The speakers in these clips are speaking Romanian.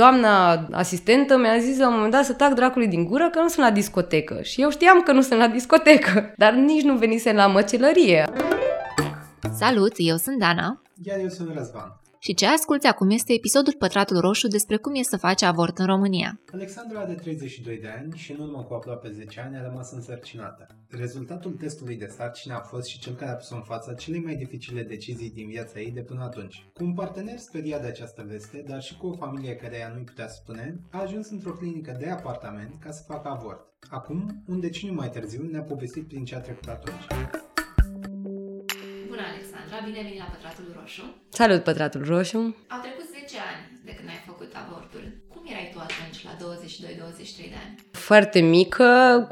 doamna asistentă mi-a zis la un moment dat să tac dracului din gură că nu sunt la discotecă. Și eu știam că nu sunt la discotecă, dar nici nu venise la măcelărie. Salut, eu sunt Dana. Iar eu sunt Răzvan. Și ce asculți acum este episodul Pătratul Roșu despre cum e să faci avort în România. Alexandra are 32 de ani și în urmă cu aproape 10 ani a rămas însărcinată. Rezultatul testului de sarcină a fost și cel care a pus în fața cele mai dificile decizii din viața ei de până atunci. Cu un partener speriat de această veste, dar și cu o familie care ea nu-i putea spune, a ajuns într-o clinică de apartament ca să facă avort. Acum, un deceniu mai târziu, ne-a povestit prin ce a trecut atunci. Bună, Alexandra, bine ai venit la Pătratul Roșu. Salut, Pătratul Roșu! Au trecut 10 ani de când ai făcut avortul. Cum erai tu atunci, la 22-23 de ani? Foarte mică,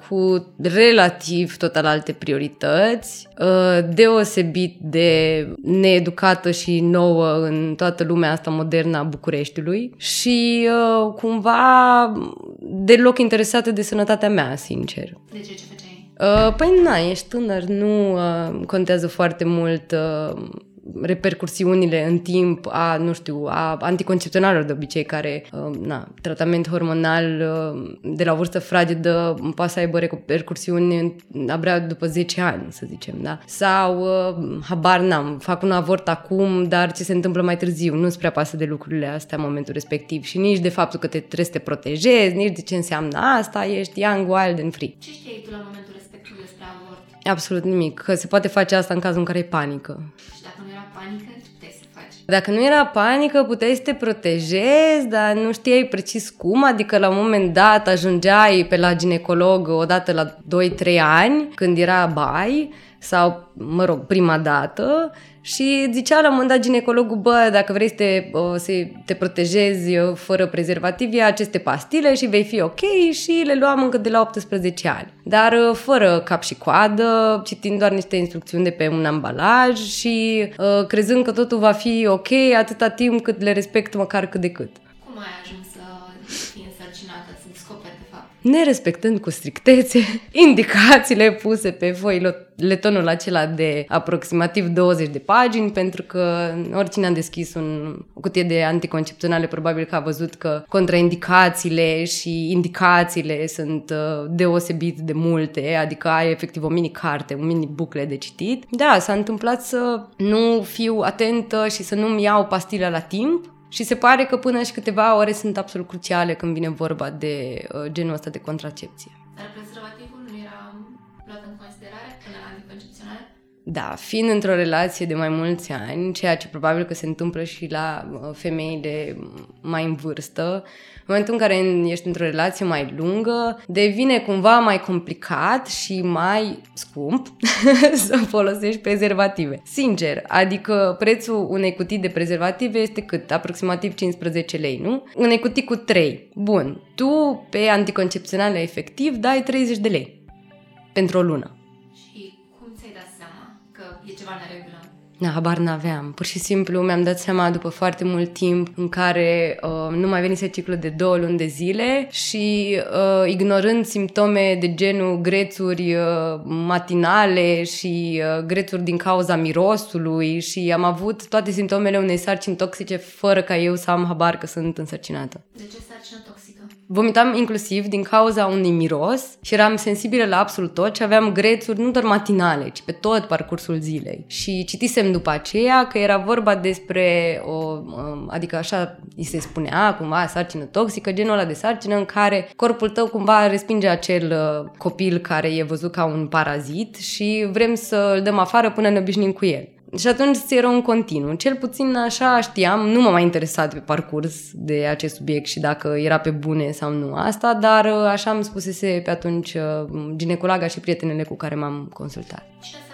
cu relativ total alte priorități, uh, deosebit de needucată și nouă în toată lumea asta modernă a Bucureștiului și uh, cumva deloc interesată de sănătatea mea, sincer. De ce? Ce făceai? Uh, păi na, ești tânăr, nu uh, contează foarte mult uh, repercursiunile în timp a, nu știu, a anticoncepționalelor de obicei, care, uh, na, tratament hormonal uh, de la o vârstă fragedă poate să aibă repercursiuni abia după 10 ani, să zicem, da? Sau, uh, habar n-am, fac un avort acum, dar ce se întâmplă mai târziu? Nu-ți prea pasă de lucrurile astea în momentul respectiv și nici de faptul că te trebuie să te protejezi, nici de ce înseamnă asta, ești young, wild and free. Ce știai tu la momentul respectiv despre avort? Absolut nimic, că se poate face asta în cazul în care e panică. Și dacă nu era panică, ce puteai să faci? Dacă nu era panică, puteai să te protejezi, dar nu știai precis cum, adică la un moment dat ajungeai pe la ginecolog odată la 2-3 ani, când era bai, sau, mă rog, prima dată, și zicea la un moment dat ginecologul, bă, dacă vrei să te, uh, să te protejezi uh, fără prezervativ, ia aceste pastile și vei fi ok și le luam încă de la 18 ani. Dar uh, fără cap și coadă, citind doar niște instrucțiuni de pe un ambalaj și uh, crezând că totul va fi ok atâta timp cât le respect măcar cât de cât. Nerespectând cu strictețe indicațiile puse pe foi letonul acela de aproximativ 20 de pagini, pentru că oricine a deschis un, o cutie de anticoncepționale probabil că a văzut că contraindicațiile și indicațiile sunt uh, deosebit de multe, adică ai efectiv o mini-carte, un mini-bucle de citit. Da, s-a întâmplat să nu fiu atentă și să nu-mi iau pastila la timp, și se pare că până și câteva ore sunt absolut cruciale când vine vorba de uh, genul ăsta de contracepție. Dar prezervativul nu era luat în considerare până la anticoncepționale? Da, fiind într-o relație de mai mulți ani, ceea ce probabil că se întâmplă și la uh, femeile mai în vârstă, în momentul în care ești într-o relație mai lungă, devine cumva mai complicat și mai scump să folosești prezervative. Sincer, adică prețul unei cutii de prezervative este cât? Aproximativ 15 lei, nu? Unei cutii cu 3. Bun, tu pe anticoncepționale efectiv dai 30 de lei pentru o lună. Și cum ți-ai dat seama că e ceva în regulă? Na, habar n-aveam. Pur și simplu mi-am dat seama după foarte mult timp în care uh, nu mai venise ciclu de două luni de zile și uh, ignorând simptome de genul grețuri uh, matinale și uh, grețuri din cauza mirosului și am avut toate simptomele unei sarcini toxice fără ca eu să am habar că sunt însărcinată. De ce sarcină toxică? Vomitam inclusiv din cauza unui miros și eram sensibilă la absolut tot și aveam grețuri nu doar matinale, ci pe tot parcursul zilei. Și citisem după aceea că era vorba despre o, um, adică așa îi se spunea cumva sarcină toxică, genul ăla de sarcină în care corpul tău cumva respinge acel uh, copil care e văzut ca un parazit și vrem să îl dăm afară până ne obișnim cu el. Și atunci era un continuu. Cel puțin așa știam, nu m-a mai interesat pe parcurs de acest subiect și dacă era pe bune sau nu asta, dar uh, așa îmi spusese pe atunci uh, ginecologa și prietenele cu care m-am consultat. Cine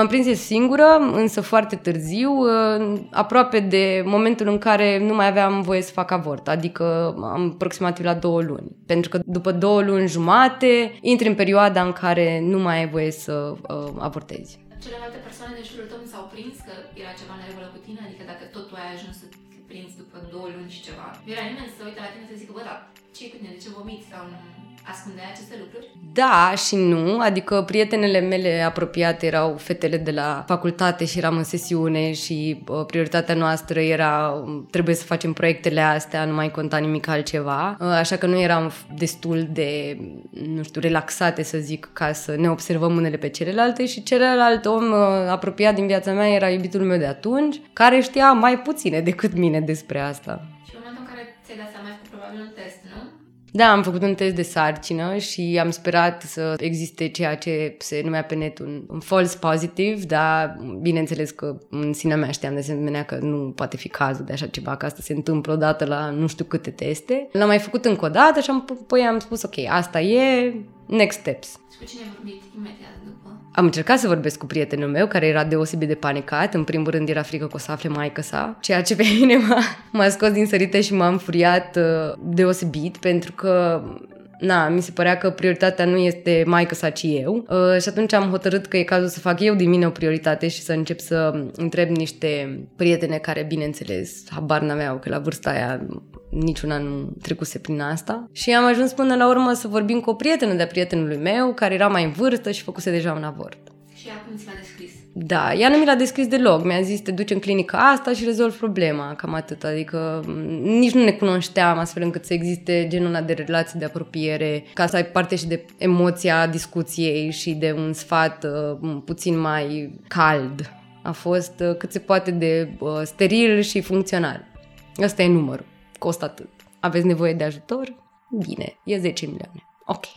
M-am prins eu singură, însă foarte târziu, uh, aproape de momentul în care nu mai aveam voie să fac avort, adică am aproximativ la două luni. Pentru că după două luni jumate, intri în perioada în care nu mai ai voie să uh, avortezi. Celelalte persoane din jurul tău nu s-au prins că era ceva în regulă cu tine? Adică dacă tot tu ai ajuns să prins după două luni și ceva, nu era nimeni să uite la tine să zică, bă, da, ce cu tine, de ce vomiți sau nu? Ascundeai aceste lucruri? Da și nu, adică prietenele mele apropiate erau fetele de la facultate și eram în sesiune și uh, prioritatea noastră era um, trebuie să facem proiectele astea, nu mai conta nimic altceva, uh, așa că nu eram destul de, nu știu, relaxate să zic, ca să ne observăm unele pe celelalte și celălalt om uh, apropiat din viața mea era iubitul meu de atunci, care știa mai puține decât mine despre asta. Și în momentul în care ți-ai dat seama, ai făcut probabil un test, nu? Da, am făcut un test de sarcină și am sperat să existe ceea ce se numea pe net un, un false positive, dar bineînțeles că în sinea mea știam de asemenea că nu poate fi cazul de așa ceva, că asta se întâmplă odată la nu știu câte teste. L-am mai făcut încă o dată și am, apoi am spus ok, asta e, next steps. Și cu cine ai vorbit imediat după? Am încercat să vorbesc cu prietenul meu, care era deosebit de panicat. În primul rând era frică că o să afle maică sa, ceea ce pe mine m-a, m-a scos din sărite și m-a înfuriat uh, deosebit, pentru că na, mi se părea că prioritatea nu este maică sa, ci eu. Uh, și atunci am hotărât că e cazul să fac eu din mine o prioritate și să încep să întreb niște prietene care, bineînțeles, habar n-aveau că la vârsta aia niciuna nu trecuse prin asta. Și am ajuns până la urmă să vorbim cu o prietenă de-a prietenului meu, care era mai în vârstă și făcuse deja un avort. Și acum ți l-a descris. Da, ea nu mi l-a descris deloc. Mi-a zis, te duci în clinica asta și rezolvi problema, cam atât. Adică m, nici nu ne cunoșteam astfel încât să existe genul ăla de relații de apropiere, ca să ai parte și de emoția discuției și de un sfat uh, puțin mai cald. A fost uh, cât se poate de uh, steril și funcțional. Ăsta e numărul. Costă atât. Aveți nevoie de ajutor? Bine, e 10 milioane. Ok. Și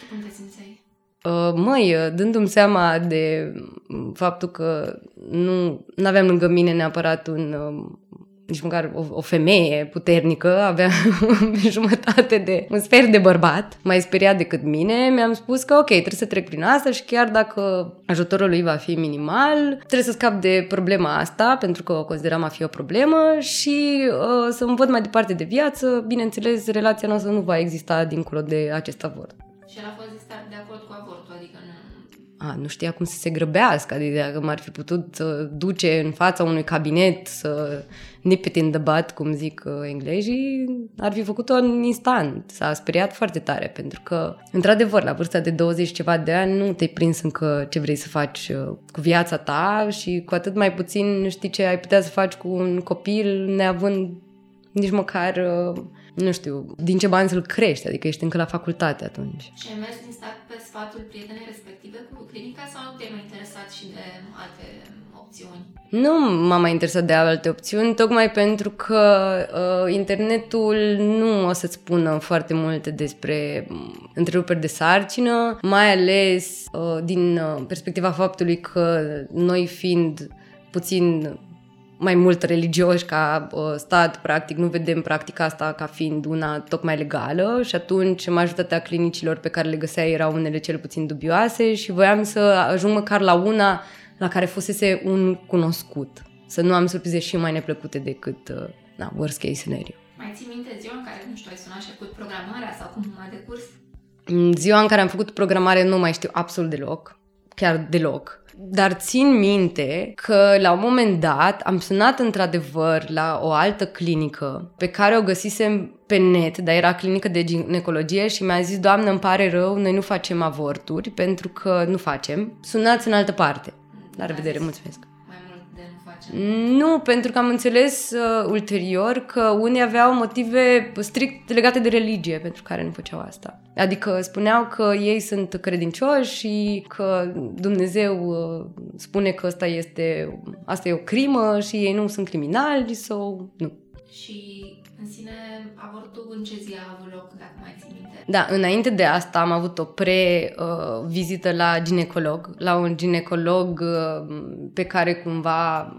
tu cum te simțeai? Uh, Măi, uh, dându-mi seama de mm, faptul că nu aveam lângă mine neapărat un, um, nici măcar o, o femeie puternică, aveam jumătate de, un sfert de bărbat, mai speriat decât mine, mi-am spus că ok, trebuie să trec prin asta și chiar dacă ajutorul lui va fi minimal, trebuie să scap de problema asta, pentru că o consideram a fi o problemă și uh, să-mi văd mai departe de viață, bineînțeles, relația noastră nu va exista dincolo de acest avort. Și el a fost de start de acord cu avortul, adică nu... A, nu știa cum să se grăbească, adică dacă m-ar fi putut uh, duce în fața unui cabinet să nip it in the butt, cum zic uh, englezii, ar fi făcut-o în instant. S-a speriat foarte tare, pentru că, într-adevăr, la vârsta de 20 ceva de ani nu te-ai prins încă ce vrei să faci uh, cu viața ta și cu atât mai puțin știi ce ai putea să faci cu un copil neavând nici măcar, uh, nu știu, din ce bani să-l crești, adică ești încă la facultate atunci. Și ai mers din start pe sfatul prietenei respective cu clinica sau nu te-ai mai interesat și de alte opțiuni? Nu m-am mai interesat de alte opțiuni, tocmai pentru că uh, internetul nu o să-ți spună foarte multe despre um, întreruperi de sarcină, mai ales uh, din uh, perspectiva faptului că noi fiind puțin mai mult religioși ca uh, stat, practic, nu vedem practica asta ca fiind una tocmai legală și atunci majoritatea clinicilor pe care le găseai erau unele cel puțin dubioase și voiam să ajung măcar la una la care fusese un cunoscut. Să nu am surprize și mai neplăcute decât, uh, na, worst case scenario. Mai ții minte ziua în care, nu știu, ai sunat și ai făcut programarea sau cum a decurs? În Ziua în care am făcut programare nu mai știu absolut deloc, chiar deloc. Dar țin minte că la un moment dat am sunat într-adevăr la o altă clinică pe care o găsisem pe net, dar era clinică de ginecologie și mi-a zis, doamnă, îmi pare rău, noi nu facem avorturi pentru că nu facem. Sunați în altă parte. La revedere, mulțumesc. Mai mult de nu facem. Nu, pentru că am înțeles uh, ulterior că unii aveau motive strict legate de religie pentru care nu făceau asta. Adică spuneau că ei sunt credincioși și că Dumnezeu uh, spune că asta este, asta e o crimă și ei nu sunt criminali sau nu. Și în sine, avortul în ce zi a avut loc, dacă mai ții minte? Da, înainte de asta am avut o pre-vizită la ginecolog, la un ginecolog uh, pe care cumva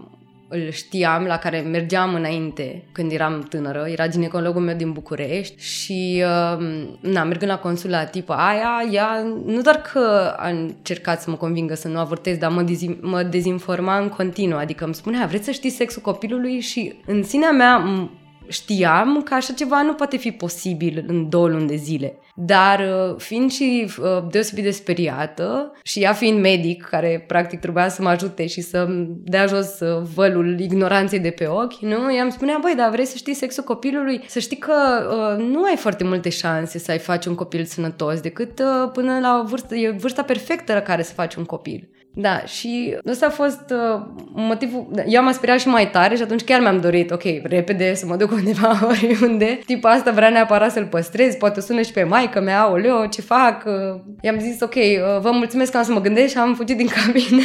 îl știam, la care mergeam înainte când eram tânără, era ginecologul meu din București și, uh, na, mergând la consula tipă aia, ea nu doar că a încercat să mă convingă să nu avortez, dar mă, dezin, mă dezinforma în continuu, adică îmi spunea, vreți să știți sexul copilului? Și în sinea mea m- știam că așa ceva nu poate fi posibil în două luni de zile. dar uh, fiind și uh, deosebit de speriată și ea fiind medic, care practic trebuia să mă ajute și să dea jos uh, vălul ignoranței de pe ochi, nu? I-am spunea, băi, dar vrei să știi sexul copilului? Să știi că uh, nu ai foarte multe șanse să ai face un copil sănătos decât uh, până la vârstă, e vârsta perfectă la care să faci un copil. Da, și ăsta a fost uh, motivul... Eu m-am speriat și mai tare și atunci chiar mi-am dorit, ok, repede să mă duc undeva oriunde. Tip asta vrea neapărat să-l păstrez, poate sună și pe maică mea, aoleo, ce fac? Uh, i-am zis, ok, uh, vă mulțumesc că am să mă gândesc și am fugit din cabine.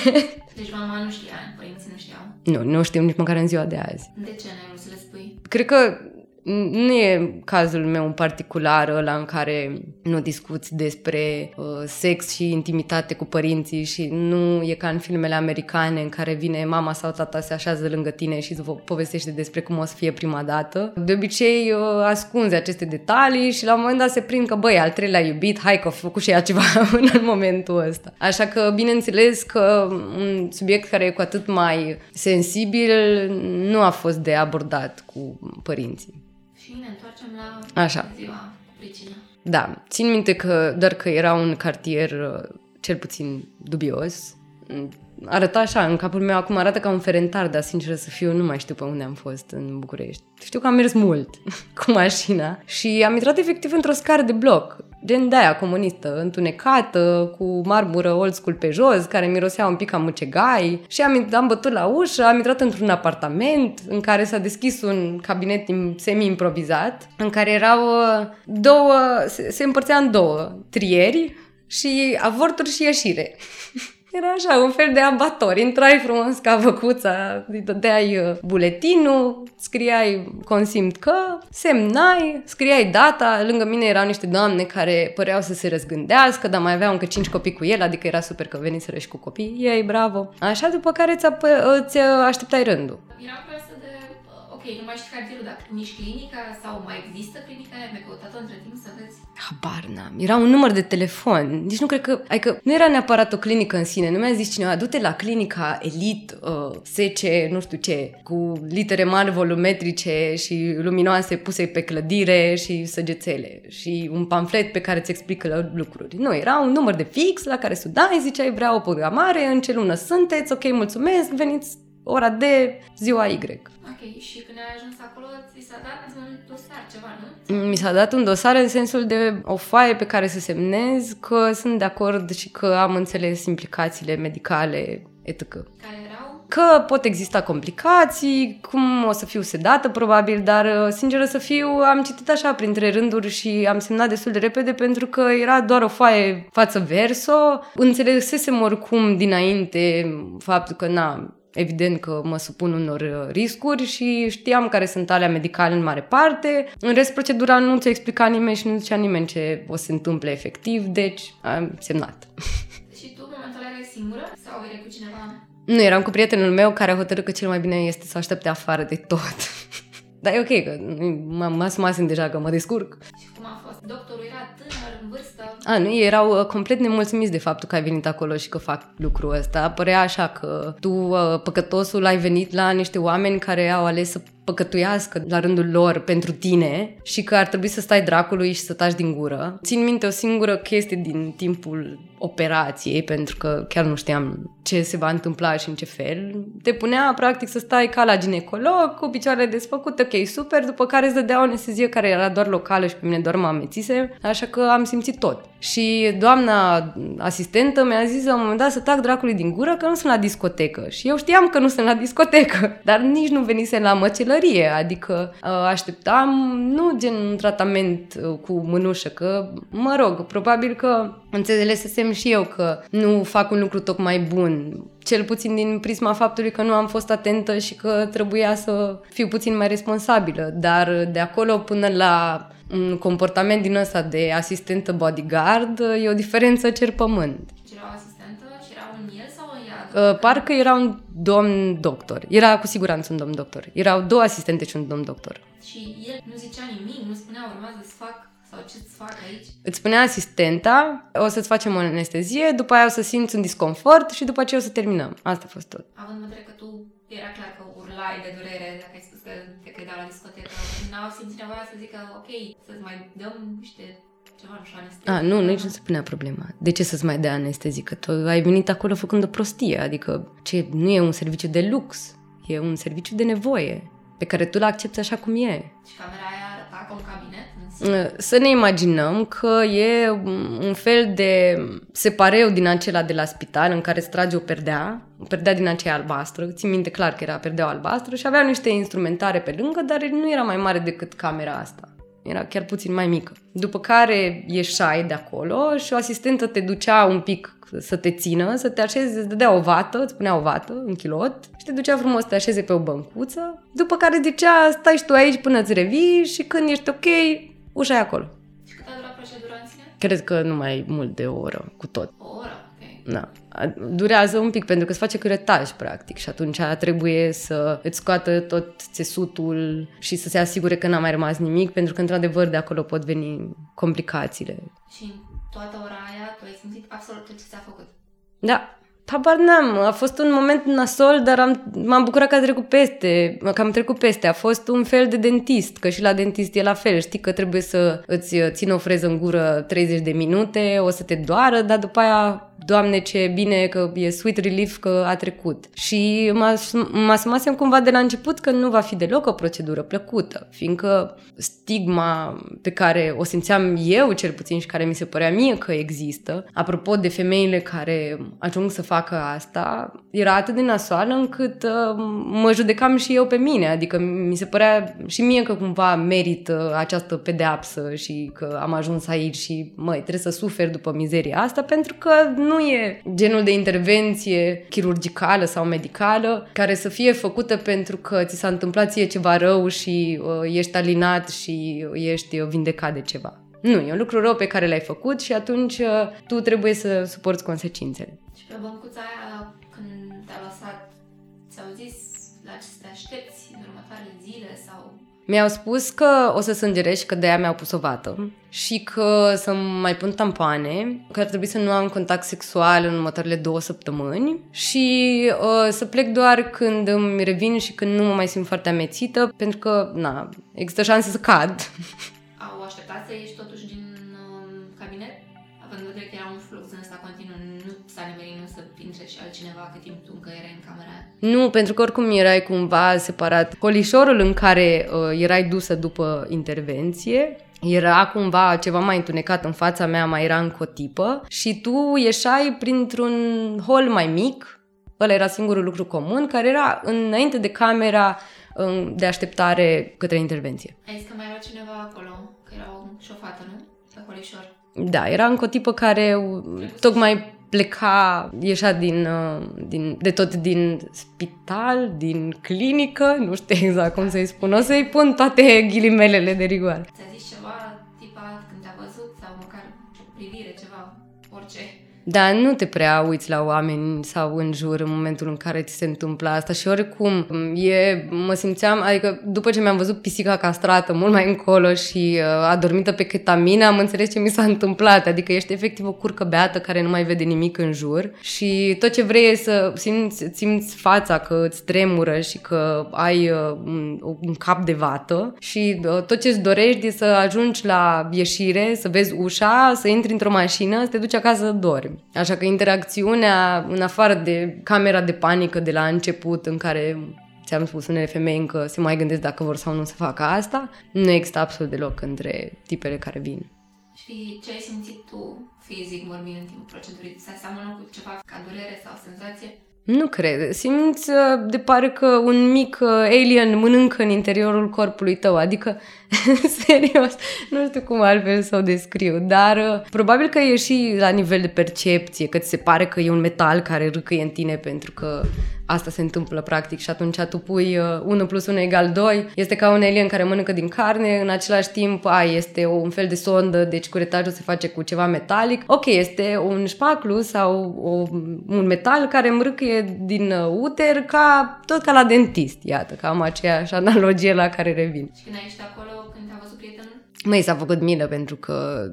Deci mama nu știa, părinții nu știau. nu, nu știu nici măcar în ziua de azi. De ce n-ai vrut să le spui? Cred că nu e cazul meu în particular ăla în care nu discuți despre uh, sex și intimitate cu părinții și nu e ca în filmele americane în care vine mama sau tata se așează lângă tine și îți povestește despre cum o să fie prima dată. De obicei uh, ascunzi aceste detalii și la un moment dat se prind că băi, al treilea iubit, hai că a făcut și ea ceva în momentul ăsta. Așa că bineînțeles că un subiect care e cu atât mai sensibil nu a fost de abordat cu părinții. Și ne întoarcem la Așa. ziua cu pricina. Da, țin minte că doar că era un cartier uh, cel puțin dubios. Mm, Arăta așa, în capul meu acum arată ca un ferentar, dar sincer să fiu, nu mai știu pe unde am fost în București. Știu că am mers mult cu mașina și am intrat efectiv într-o scară de bloc, gen de aia comunistă, întunecată, cu marmură old school pe jos, care mirosea un pic a mucegai și am, am bătut la ușă, am intrat într-un apartament în care s-a deschis un cabinet im- semi-improvizat, în care erau uh, două, se, se împărțea în două, trieri și avorturi și ieșire. Era așa, un fel de abator. Intrai frumos ca văcuța, îi dădeai uh, buletinul, scriai consimt că, semnai, scriai data. Lângă mine erau niște doamne care păreau să se răzgândească, dar mai aveau încă cinci copii cu el, adică era super că veniseră și cu copii. Ei, bravo! Așa, după care ți, îți așteptai rândul. Era clasă de, uh, ok, nu mai știu cartierul, dar nici clinica sau mai există clinica aia, mi-ai căutat-o între timp să vezi. Habar n-am. Era un număr de telefon. Deci nu cred că... Adică nu era neapărat o clinică în sine. Nu mi-a zis cineva, du-te la clinica Elite uh, SC, nu știu ce, cu litere mari volumetrice și luminoase puse pe clădire și săgețele și un pamflet pe care îți explică lucruri. Nu, era un număr de fix la care sudai, ziceai vreau o programare, în ce lună sunteți, ok, mulțumesc, veniți ora de ziua Y. Ok, și când ai ajuns acolo, ți s-a dat un dosar, ceva, nu? Mi s-a dat un dosar în sensul de o foaie pe care să semnez că sunt de acord și că am înțeles implicațiile medicale, etc. Care erau? Că pot exista complicații, cum o să fiu sedată probabil, dar uh, sinceră să fiu, am citit așa printre rânduri și am semnat destul de repede pentru că era doar o foaie față verso. Înțelesesem oricum dinainte faptul că na, Evident că mă supun unor uh, riscuri și știam care sunt alea medicale în mare parte. În rest, procedura nu ți-a explicat nimeni și nu zicea nimeni ce o să se întâmple efectiv, deci am semnat. Și tu, în momentul ăla, erai singură? Sau erai cu cineva? Nu, eram cu prietenul meu care a hotărât că cel mai bine este să aștepte afară de tot. Dar e ok, că m-am asumasem deja că mă descurc. Și cum a fost? Doctorul era tânăr, în vârstă? A, nu, ei erau uh, complet nemulțumiți de faptul că ai venit acolo și că fac lucrul ăsta. Părea așa că tu, uh, păcătosul, ai venit la niște oameni care au ales să păcătuiască la rândul lor pentru tine și că ar trebui să stai dracului și să taci din gură. Țin minte o singură chestie din timpul operației, pentru că chiar nu știam ce se va întâmpla și în ce fel. Te punea, practic, să stai ca la ginecolog, cu picioarele desfăcute, ok, super, după care îți dădea o anestezie care era doar locală și pe mine doar mă amețise, așa că am simțit tot. Și doamna asistentă mi-a zis la un moment dat să tac dracului din gură că nu sunt la discotecă. Și eu știam că nu sunt la discotecă, dar nici nu venise la măcelărie, adică uh, așteptam nu gen un tratament uh, cu mânușă, că mă rog, probabil că înțelesesem și eu că nu fac un lucru tocmai bun, cel puțin din prisma faptului că nu am fost atentă și că trebuia să fiu puțin mai responsabilă, dar de acolo până la un comportament din ăsta de asistentă bodyguard e o diferență cer pământ. Uh, Parcă era un domn doctor. Era cu siguranță un domn doctor. Erau două asistente și un domn doctor. Și el nu zicea nimic, nu spunea urmează să fac sau ce-ți fac aici? Îți spunea asistenta, o să-ți facem o anestezie, după aia o să simți un disconfort și după aceea o să terminăm. Asta a fost tot. Având în vedere că tu era clar că urlai de durere dacă ai spus că te credeau la discotecă, n-au simțit nevoia să zică ok, să-ți mai dăm niște ceva, nu știu, anestezie. A, nu, nici nu se punea problema. De ce să-ți mai dea anestezică? Tu ai venit acolo făcând o prostie, adică ce, nu e un serviciu de lux, e un serviciu de nevoie, pe care tu l accepti așa cum e. Și camera aia arăta ca un cabinet în sine. Să ne imaginăm că e un fel de separeu din acela de la spital în care îți trage o perdea, o perdea din aceea albastră, țin minte clar că era perdeaua albastră și avea niște instrumentare pe lângă, dar nu era mai mare decât camera asta. Era chiar puțin mai mică. După care ieșai de acolo și o asistentă te ducea un pic să te țină, să te așezi, îți dădea o vată, îți punea o vată, un kilot și te ducea frumos să te așeze pe o băncuță, după care zicea, stai și tu aici până îți revii și când ești ok, ușa e acolo. Și cât a durat procedura în sine? Cred că nu mai mult de o oră cu tot. O oră, ok. Da. A- Durează un pic pentru că se face curetaj, practic, și atunci trebuie să îți scoată tot țesutul și să se asigure că n-a mai rămas nimic, pentru că, într-adevăr, de acolo pot veni complicațiile. Și în toată ora aia tu ai simțit absolut tot ce ți-a făcut. Da, habar n-am. A fost un moment nasol, dar am, m-am bucurat că a trecut peste, că am trecut peste. A fost un fel de dentist, că și la dentist e la fel. Știi că trebuie să îți țină o freză în gură 30 de minute, o să te doară, dar după aia Doamne, ce bine că e sweet relief că a trecut. Și mă, mă asumasem cumva de la început că nu va fi deloc o procedură plăcută, fiindcă stigma pe care o simțeam eu, cel puțin, și care mi se părea mie că există, apropo de femeile care ajung să facă asta, era atât de nasoală încât uh, mă judecam și eu pe mine, adică mi se părea și mie că cumva merit uh, această pedeapsă și că am ajuns aici și, măi, trebuie să sufer după mizeria asta pentru că nu e genul de intervenție chirurgicală sau medicală care să fie făcută pentru că ți s-a întâmplat ție ceva rău și uh, ești alinat și ești uh, vindecat de ceva. Nu, e un lucru rău pe care l-ai făcut și atunci uh, tu trebuie să suporți consecințele. Și pe băncuța aia, când te-a lăsat, ți-au zis la ce să te aștepți în următoarele zile sau... Mi-au spus că o să sângeresc și că de-aia mi-au pus o vată și că să mai pun tampoane, că ar trebui să nu am contact sexual în următoarele două săptămâni și uh, să plec doar când îmi revin și când nu mă mai simt foarte amețită, pentru că, na, există șanse să cad. Au așteptat să ieși totuși din uh, cabinet? Având în vedere că era un flux în ăsta continuu, nu s-a nimerit nu să intre și altcineva cât timp tu încă erai în camera aia. Nu, pentru că oricum erai cumva separat. Colișorul în care uh, erai dusă după intervenție era cumva ceva mai întunecat în fața mea, mai era încă o tipă și tu ieșai printr-un hol mai mic, ăla era singurul lucru comun, care era înainte de camera uh, de așteptare către intervenție. Ai zis că mai era cineva acolo, că era o șofată, nu? Pe holișor. Da, era încă o tipă care uh, tocmai pleca, ieșea din, uh, din, de tot din spital, din clinică, nu știu exact cum să-i spun, o să-i pun toate ghilimelele de rigoare. Ți-a zis ceva, tipa, când te-a văzut sau măcar o privire, ceva, orice. Dar nu te prea uiți la oameni sau în jur în momentul în care ți se întâmplă asta și oricum e, mă simțeam, adică după ce mi-am văzut pisica castrată mult mai încolo și uh, adormită pe ketamină, am înțeles ce mi s-a întâmplat, adică ești efectiv o curcă beată care nu mai vede nimic în jur și tot ce vrei e să simți, simți fața că îți tremură și că ai uh, un, un cap de vată și uh, tot ce-ți dorești e să ajungi la ieșire, să vezi ușa, să intri într-o mașină, să te duci acasă să dormi. Așa că interacțiunea, în afară de camera de panică de la început, în care ți-am spus unele femei încă se mai gândesc dacă vor sau nu să facă asta, nu există absolut deloc între tipele care vin. Și ce ai simțit tu, fizic vorbind, în timpul procedurii? Se aseamănă cu ceva ca durere sau senzație? Nu cred. Simți uh, de pare că un mic uh, alien mănâncă în interiorul corpului tău. Adică, serios, nu știu cum altfel să o descriu, dar uh, probabil că e și la nivel de percepție, că ți se pare că e un metal care râcăie în tine pentru că asta se întâmplă practic și atunci tu pui 1 plus 1 egal 2, este ca un alien care mănâncă din carne, în același timp ai, este un fel de sondă, deci curetajul se face cu ceva metalic. Ok, este un șpaclu sau o, un metal care îmi râcăie din uter ca tot ca la dentist, iată, cam aceeași analogie la care revin. Și când ai ieșit acolo, când te-a văzut prietenul? Măi, s-a făcut milă pentru că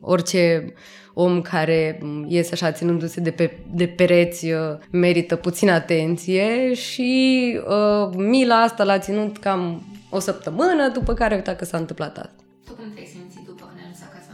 orice om care iese așa ținându-se de, pe, de pereți uh, merită puțin atenție și uh, mila asta l-a ținut cam o săptămână, după care uita că s-a întâmplat asta. Tu cum te-ai simțit după când ai ajuns acasă?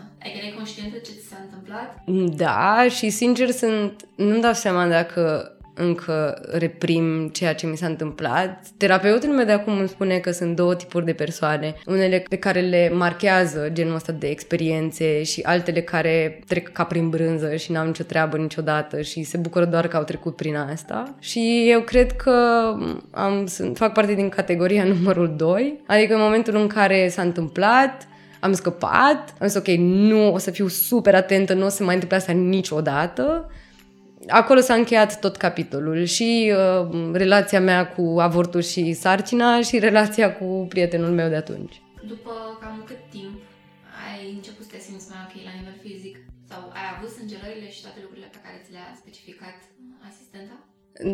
întâmplat? Da, și sincer sunt, nu-mi dau seama dacă încă reprim ceea ce mi s-a întâmplat. Terapeutul meu de acum îmi spune că sunt două tipuri de persoane. Unele pe care le marchează genul ăsta de experiențe și altele care trec ca prin brânză și n-au nicio treabă niciodată și se bucură doar că au trecut prin asta. Și eu cred că am, fac parte din categoria numărul 2, adică în momentul în care s-a întâmplat, am scăpat, am zis ok, nu, o să fiu super atentă, nu o să mai întâmple asta niciodată acolo s-a încheiat tot capitolul și uh, relația mea cu avortul și sarcina și relația cu prietenul meu de atunci. După cam cât timp ai început să te simți mai ok la nivel fizic? Sau ai avut sângerările și toate lucrurile pe care ți le-a specificat asistenta?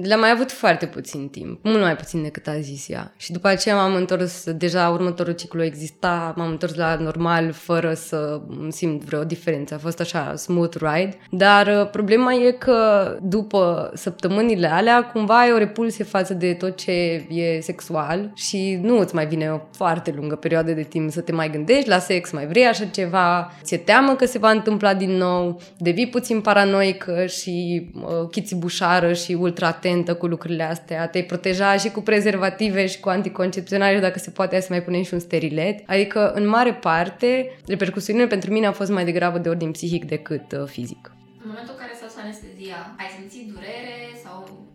Le-am mai avut foarte puțin timp, mult mai puțin decât a zis ea. Și după aceea m-am întors, deja următorul ciclu exista, m-am întors la normal fără să simt vreo diferență. A fost așa, smooth ride. Dar uh, problema e că după săptămânile alea, cumva ai o repulsie față de tot ce e sexual și nu îți mai vine o foarte lungă perioadă de timp să te mai gândești la sex, mai vrei așa ceva, ți-e teamă că se va întâmpla din nou, devii puțin paranoică și uh, chițibușară și ultra atentă cu lucrurile astea, te-ai proteja și cu prezervative și cu anticoncepționale, dacă se poate să mai punem și un sterilet. Adică, în mare parte, repercusiunile pentru mine au fost mai degrabă de ordin psihic decât uh, fizic. În momentul în care s-a anestezia, ai simțit durere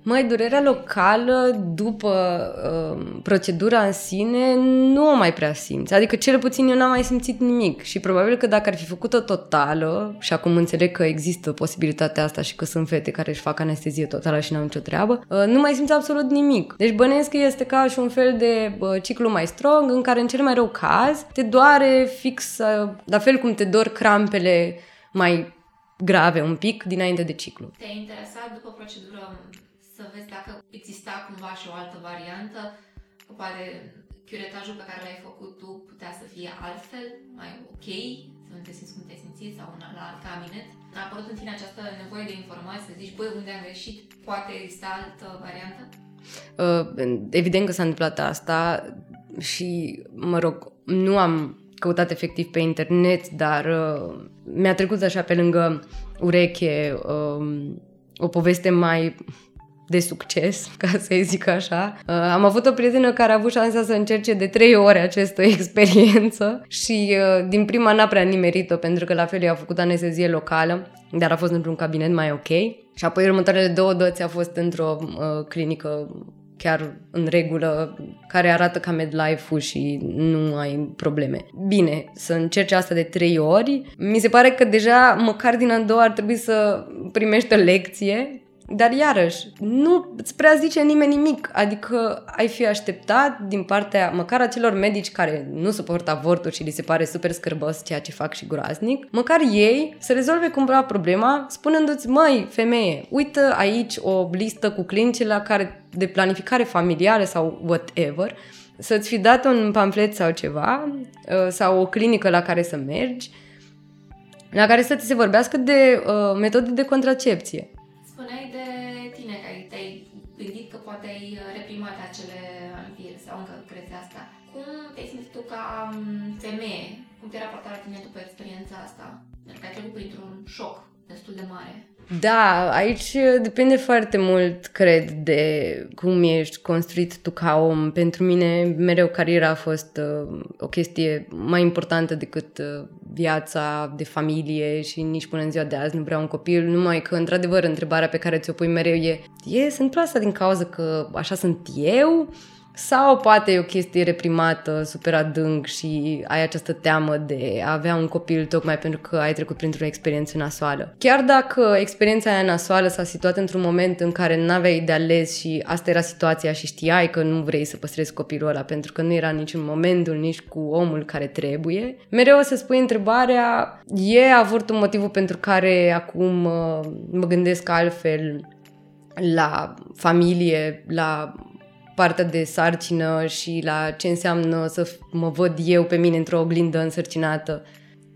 sau Măi, durerea locală după uh, procedura în sine nu o mai prea simți. Adică cel puțin eu n-am mai simțit nimic și probabil că dacă ar fi făcut-o totală și acum înțeleg că există posibilitatea asta și că sunt fete care își fac anestezie totală și n-au nicio treabă, uh, nu mai simți absolut nimic. Deci bănesc că este ca și un fel de uh, ciclu mai strong în care în cel mai rău caz te doare fix uh, la fel cum te dor crampele mai grave un pic dinainte de ciclu. Te-a interesat după procedură să vezi dacă exista cumva și o altă variantă, că poate curetajul pe care l-ai făcut tu putea să fie altfel, mai ok, să nu te simți cum te simți sau un, la alt cabinet. A apărut în tine această nevoie de informații, să zici, băi, unde am greșit, poate exista altă variantă? Uh, evident că s-a întâmplat asta și, mă rog, nu am căutat efectiv pe internet, dar uh, mi-a trecut așa pe lângă ureche uh, o poveste mai de succes, ca să zic așa. Uh, am avut o prietenă care a avut șansa să încerce de trei ori această experiență și uh, din prima n-a prea nimerit-o pentru că la fel i-a făcut anestezie locală, dar a fost într-un cabinet mai ok. Și apoi următoarele două dăți a fost într-o uh, clinică chiar în regulă, care arată ca MedLife-ul și nu ai probleme. Bine, să încerci asta de trei ori, mi se pare că deja măcar din a doua ar trebui să primești o lecție dar iarăși, nu îți prea zice nimeni nimic, adică ai fi așteptat din partea măcar acelor medici care nu suportă avortul și li se pare super scârbos ceea ce fac și groaznic, măcar ei să rezolve cumva problema spunându-ți, măi, femeie, uită aici o listă cu clinici la care de planificare familială sau whatever, să-ți fi dat un pamflet sau ceva, uh, sau o clinică la care să mergi, la care să ți se vorbească de uh, metode de contracepție ca mm, femeie? Cum te raporta la tine după experiența asta? Pentru că ai trecut printr-un șoc destul de mare. Da, aici depinde foarte mult, cred, de cum ești construit tu ca om. Pentru mine, mereu cariera a fost uh, o chestie mai importantă decât uh, viața de familie și nici până în ziua de azi nu vreau un copil, numai că, într-adevăr, întrebarea pe care ți-o pui mereu e, e, sunt asta din cauza că așa sunt eu? Sau poate e o chestie reprimată, super adânc și ai această teamă de a avea un copil tocmai pentru că ai trecut printr-o experiență nasoală. Chiar dacă experiența aia nasoală s-a situat într-un moment în care nu aveai de ales și asta era situația și știai că nu vrei să păstrezi copilul ăla pentru că nu era niciun momentul nici cu omul care trebuie, mereu o să spui întrebarea, e avortul motivul pentru care acum uh, mă gândesc altfel la familie, la partea de sarcină și la ce înseamnă să mă văd eu pe mine într-o oglindă însărcinată.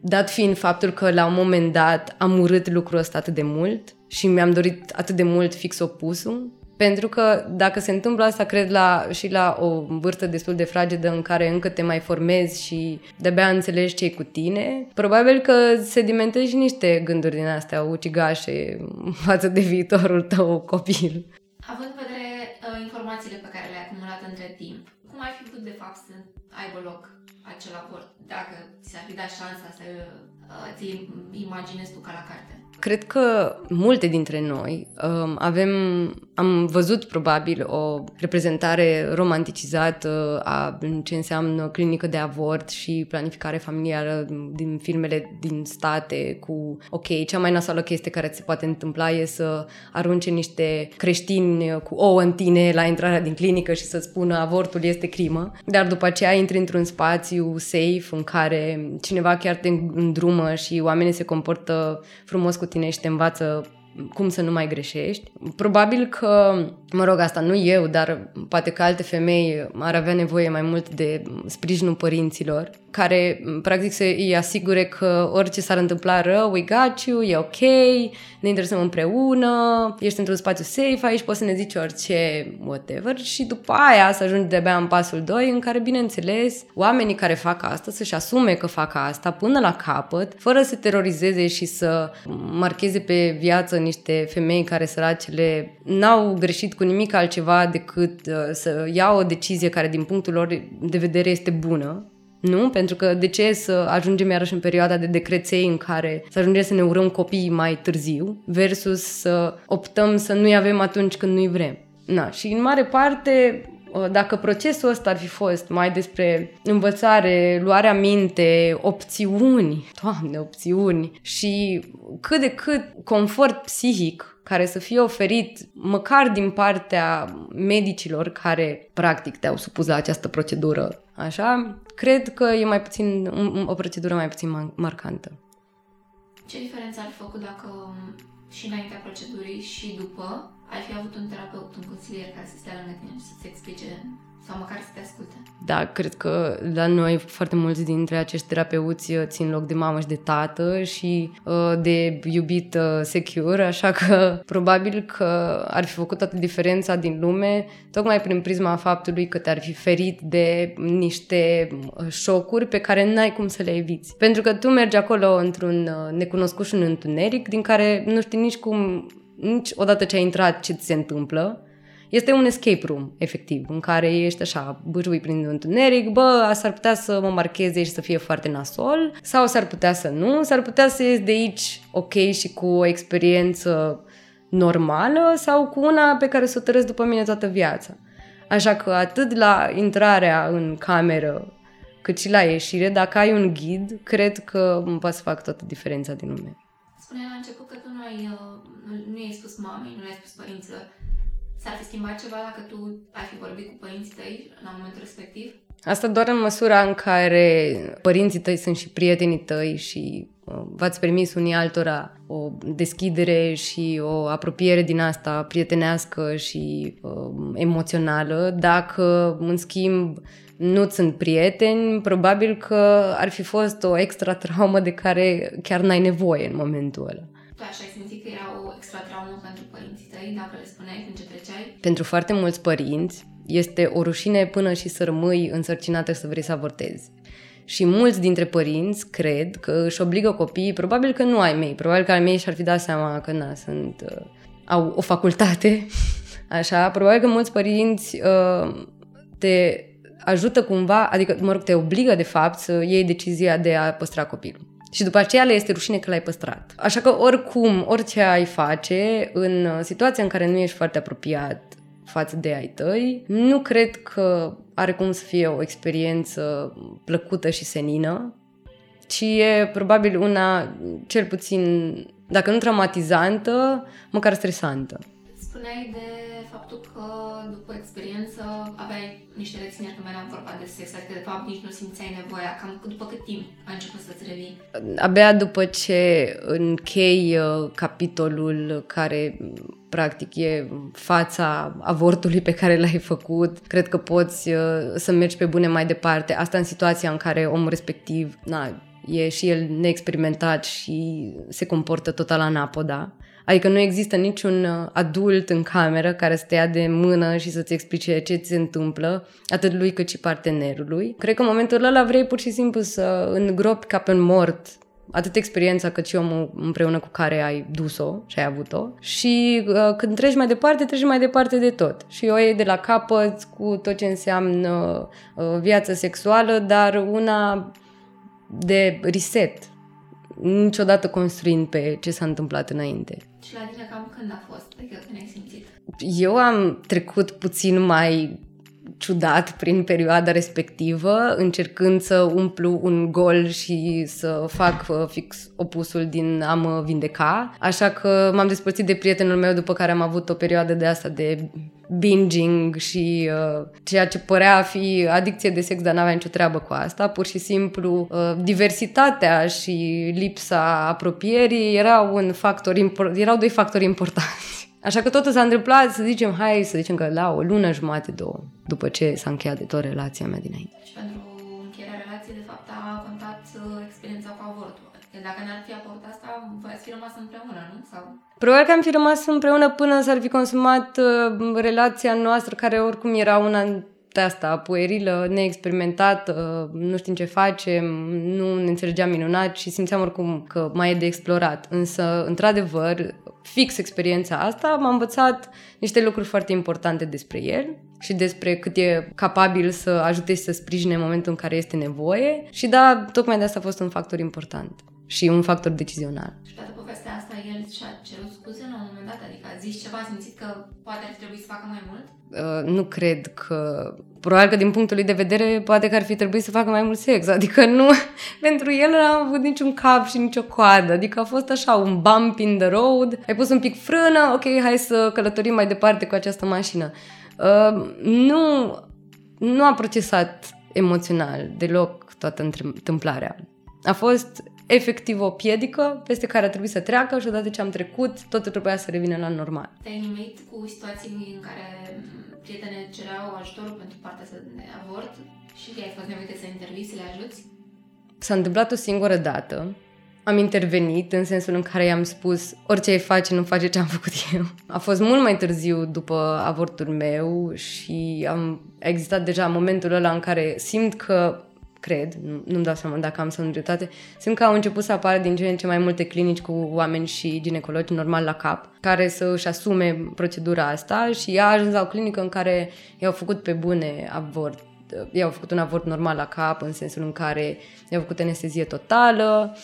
Dat fiind faptul că la un moment dat am urât lucrul ăsta atât de mult și mi-am dorit atât de mult fix opusul, Pentru că dacă se întâmplă asta, cred, la, și la o vârstă destul de fragedă în care încă te mai formezi și de-abia înțelegi ce cu tine, probabil că sedimentezi și niște gânduri din astea ucigașe față de viitorul tău copil. Având în vedere uh, informațiile pe care le-ai acumulat între timp, cum ai fi putut de fapt să aibă loc acel avort, dacă ți-ar fi dat șansa să uh, ți imaginezi tu ca la carte? Cred că multe dintre noi um, avem, am văzut probabil o reprezentare romanticizată a ce înseamnă clinică de avort și planificare familială din filmele din state cu, ok, cea mai nasoală chestie care ți se poate întâmpla e să arunce niște creștini cu ouă în tine la intrarea din clinică și să spună avortul este crimă, dar după aceea intri într-un spațiu safe în care cineva chiar te îndrumă și oamenii se comportă frumos cu tine și te învață cum să nu mai greșești. Probabil că, mă rog, asta nu eu, dar poate că alte femei ar avea nevoie mai mult de sprijinul părinților care practic să îi asigure că orice s-ar întâmpla rău, we got you, e ok, ne interesăm împreună, ești într-un spațiu safe, aici poți să ne zici orice, whatever, și după aia să ajungi de-abia în pasul 2, în care, bineînțeles, oamenii care fac asta să-și asume că fac asta până la capăt, fără să terorizeze și să marcheze pe viață niște femei care săracele n-au greșit cu nimic altceva decât uh, să ia o decizie care din punctul lor de vedere este bună nu? Pentru că de ce să ajungem iarăși în perioada de decreței în care să ajungem să ne urăm copiii mai târziu versus să optăm să nu-i avem atunci când nu-i vrem. Na, și în mare parte dacă procesul ăsta ar fi fost mai despre învățare, luarea minte, opțiuni, doamne, opțiuni și cât de cât confort psihic care să fie oferit măcar din partea medicilor care practic te-au supus la această procedură, așa, cred că e mai puțin, o procedură mai puțin marcantă. Ce diferență ar fi făcut dacă um, și înaintea procedurii și după ai fi avut un terapeut, un consilier care să stea lângă tine și să-ți explice sau măcar să te asculte. Da, cred că la noi foarte mulți dintre acești terapeuți uh, țin loc de mamă și de tată și uh, de iubit uh, secure, așa că probabil că ar fi făcut toată diferența din lume tocmai prin prisma faptului că te-ar fi ferit de niște uh, șocuri pe care n-ai cum să le eviți. Pentru că tu mergi acolo într-un uh, necunoscut și un întuneric din care nu știi nici cum nici odată ce ai intrat ce ți se întâmplă, este un escape room, efectiv, în care ești așa, bârui prin întuneric, bă, s-ar putea să mă marcheze și să fie foarte nasol, sau s-ar putea să nu, s-ar putea să ies de aici ok și cu o experiență normală sau cu una pe care să o tărăsc după mine toată viața. Așa că atât la intrarea în cameră, cât și la ieșire, dacă ai un ghid, cred că poate să fac toată diferența din lume. Spuneai la început că tu nu ai, uh, nu, nu i-ai spus mamei, nu i-ai spus părinților. S-ar fi schimbat ceva dacă tu ai fi vorbit cu părinții tăi la momentul respectiv? Asta doar în măsura în care părinții tăi sunt și prietenii tăi și uh, v-ați permis unii altora o deschidere și o apropiere din asta prietenească și uh, emoțională. Dacă, în schimb, nu sunt prieteni, probabil că ar fi fost o extra traumă de care chiar n-ai nevoie în momentul ăla. Tu așa ai simțit că era o extra traumă pentru părinții tăi, dacă le spuneai când ce treceai? Pentru foarte mulți părinți este o rușine până și să rămâi însărcinată să vrei să avortezi. Și mulți dintre părinți cred că își obligă copiii, probabil că nu ai mei, probabil că ai mei și-ar fi dat seama că na, sunt, uh, au o facultate, așa, probabil că mulți părinți uh, te ajută cumva, adică, mă rog, te obligă de fapt să iei decizia de a păstra copilul. Și după aceea le este rușine că l-ai păstrat. Așa că oricum, orice ai face, în situația în care nu ești foarte apropiat față de ai tăi, nu cred că are cum să fie o experiență plăcută și senină, ci e probabil una cel puțin, dacă nu traumatizantă, măcar stresantă. Spuneai de faptul că după experiență aveai niște rețineri când veneam vorba de sex, adică de fapt nici nu simțeai nevoia. Cam după cât timp a început să-ți revii? Abia după ce închei uh, capitolul care practic e fața avortului pe care l-ai făcut, cred că poți uh, să mergi pe bune mai departe. Asta în situația în care omul respectiv na, e și el neexperimentat și se comportă total anapoda. Adică nu există niciun uh, adult în cameră care să te ia de mână și să-ți explice ce ți se întâmplă, atât lui cât și partenerului. Cred că în momentul ăla vrei pur și simplu să îngropi ca pe un mort atât experiența cât și omul împreună cu care ai dus-o și ai avut-o. Și uh, când treci mai departe, treci mai departe de tot. Și o iei de la capăt cu tot ce înseamnă uh, viața sexuală, dar una de reset. Niciodată construind pe ce s-a întâmplat înainte. Și la tine cam când a fost? Adică când ai simțit? Eu am trecut puțin mai ciudat prin perioada respectivă, încercând să umplu un gol și să fac uh, fix opusul din a mă vindeca. Așa că m-am despărțit de prietenul meu după care am avut o perioadă de asta de binging și uh, ceea ce părea a fi adicție de sex, dar n-avea nicio treabă cu asta. Pur și simplu, uh, diversitatea și lipsa apropierii erau un factor impor- erau doi factori importanți. Așa că totul s-a întâmplat, să zicem, hai să zicem că la o lună jumate, două, după ce s-a încheiat de tot relația mea dinainte. Și pentru încheierea relației, de fapt, a contat uh, experiența cu avortul. Dacă n-ar fi apărut asta, voi ați fi rămas împreună, nu? Sau... Probabil că am fi rămas împreună până s-ar fi consumat uh, relația noastră, care oricum era una de asta, puerilă, neexperimentată, nu știm ce facem, nu ne înțelegeam minunat și simțeam oricum că mai e de explorat. Însă, într-adevăr, fix experiența asta m-a învățat niște lucruri foarte importante despre el și despre cât e capabil să ajute și să sprijine în momentul în care este nevoie și da, tocmai de asta a fost un factor important și un factor decizional. Și toată povestea asta, el și-a cerut scuze la un moment dat? Adică a zis ceva, a simțit că poate ar trebui să facă mai mult? Uh, nu cred că... Probabil că din punctul lui de vedere poate că ar fi trebuit să facă mai mult sex. Adică nu... Pentru el n-am avut niciun cap și nicio coadă. Adică a fost așa un bump in the road. Ai pus un pic frână, ok, hai să călătorim mai departe cu această mașină. Uh, nu, nu a procesat emoțional deloc toată întâmplarea. A fost efectiv o piedică peste care a trebuit să treacă și odată ce am trecut, totul trebuia să revină la normal. Te-ai nimerit cu situații în care prietene cereau ajutorul pentru partea de avort și ai fost nevoit să intervii, să le ajuți? S-a întâmplat o singură dată. Am intervenit în sensul în care i-am spus orice ai face, nu face ce am făcut eu. A fost mult mai târziu după avortul meu și am a existat deja momentul ăla în care simt că cred, nu, nu-mi dau seama dacă am să dreptate, simt că au început să apară din ce în ce mai multe clinici cu oameni și ginecologi normal la cap, care să își asume procedura asta și ea a ajuns la o clinică în care i-au făcut pe bune avort i-au făcut un avort normal la cap, în sensul în care i-au făcut anestezie totală,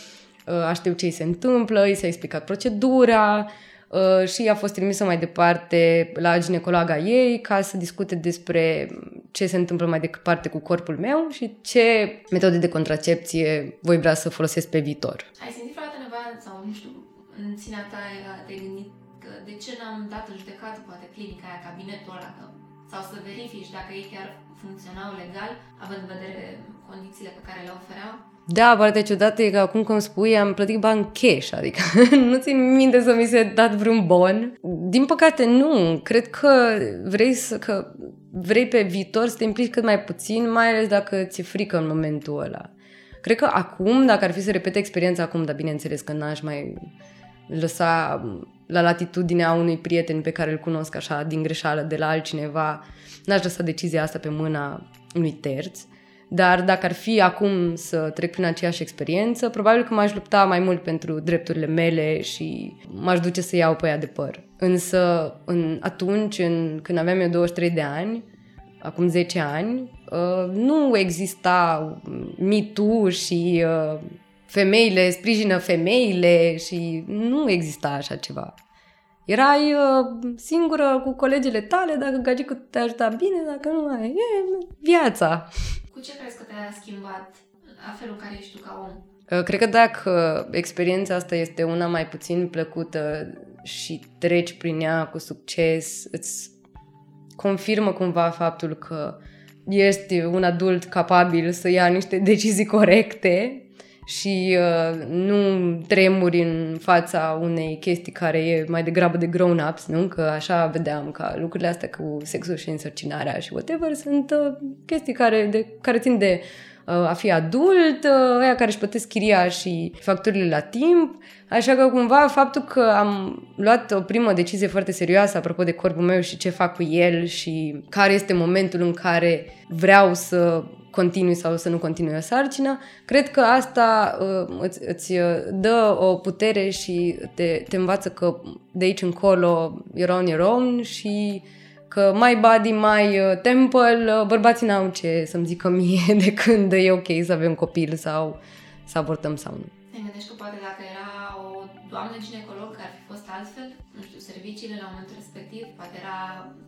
a știu ce îi se întâmplă, i s-a explicat procedura, Uh, și a fost trimisă mai departe la ginecologa ei ca să discute despre ce se întâmplă mai departe cu corpul meu și ce metode de contracepție voi vrea să folosesc pe viitor. Ai simțit vreodată nevoia sau, nu știu, în sinea ta te-ai gândit că de ce n-am dat în judecată poate clinica aia, cabinetul ăla, că, sau să verifici dacă ei chiar funcționau legal, având în vedere condițiile pe care le ofereau? Da, partea ciudată e că acum când spui am plătit bani cash, adică nu țin minte să mi se dat vreun bon. Din păcate nu, cred că vrei să, că vrei pe viitor să te implici cât mai puțin, mai ales dacă ți-e frică în momentul ăla. Cred că acum, dacă ar fi să repete experiența acum, dar bineînțeles că n-aș mai lăsa la latitudinea unui prieten pe care îl cunosc așa din greșeală de la altcineva, n-aș lăsa decizia asta pe mâna unui terț. Dar dacă ar fi acum să trec prin aceeași experiență, probabil că m-aș lupta mai mult pentru drepturile mele și m-aș duce să iau pe ea de păr. Însă în, atunci, în, când aveam eu 23 de ani, acum 10 ani, uh, nu exista Me Too și uh, femeile sprijină femeile și nu exista așa ceva. Erai uh, singură cu colegele tale, dacă gagicul te ajuta bine, dacă nu, e viața. Cu ce crezi că te-a schimbat la felul în care ești tu ca om? Uh, cred că dacă experiența asta este una mai puțin plăcută și treci prin ea cu succes, îți confirmă cumva faptul că ești un adult capabil să ia niște decizii corecte și uh, nu tremuri în fața unei chestii care e mai degrabă de grown-ups, nu? Că așa vedeam că lucrurile astea cu sexul și însărcinarea și whatever sunt uh, chestii care, de, care țin de a fi adult, aia care își plătesc chiria și facturile la timp, așa că cumva faptul că am luat o primă decizie foarte serioasă apropo de corpul meu și ce fac cu el și care este momentul în care vreau să continui sau să nu continui o sarcină, cred că asta uh, îți, îți dă o putere și te, te învață că de aici încolo you're on your own și că my body, my uh, temple, uh, bărbații n-au ce să-mi zică mie de când e ok să avem copil sau să avortăm sau nu. Te gândești că poate dacă era o doamnă ginecolog care ar fi fost altfel, nu știu, serviciile la momentul respectiv, poate era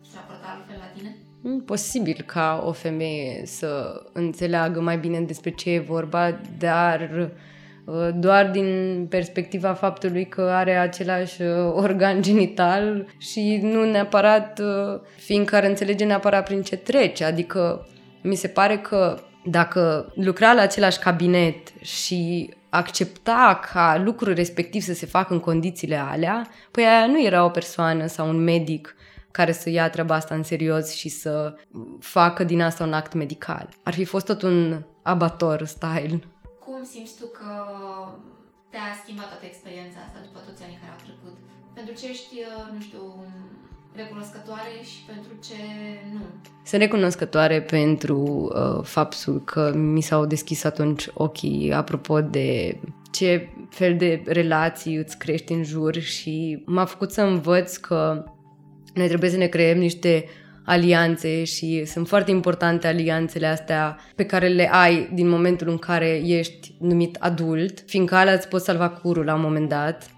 să raporta altfel la tine? Mm, posibil ca o femeie să înțeleagă mai bine despre ce e vorba, dar Uh, doar din perspectiva faptului că are același uh, organ genital și nu neapărat uh, fiindcă ar înțelege neapărat prin ce trece. Adică mi se pare că dacă lucra la același cabinet și accepta ca lucrul respectiv să se facă în condițiile alea, păi aia nu era o persoană sau un medic care să ia treaba asta în serios și să facă din asta un act medical. Ar fi fost tot un abator style cum simți tu că te-a schimbat toată experiența asta după toți anii care au trecut? Pentru ce ești, uh, nu știu, recunoscătoare și pentru ce nu? Sunt recunoscătoare pentru uh, faptul că mi s-au deschis atunci ochii apropo de ce fel de relații îți crești în jur și m-a făcut să învăț că noi trebuie să ne creăm niște alianțe și sunt foarte importante alianțele astea pe care le ai din momentul în care ești numit adult, fiindcă alea îți pot salva curul la un moment dat,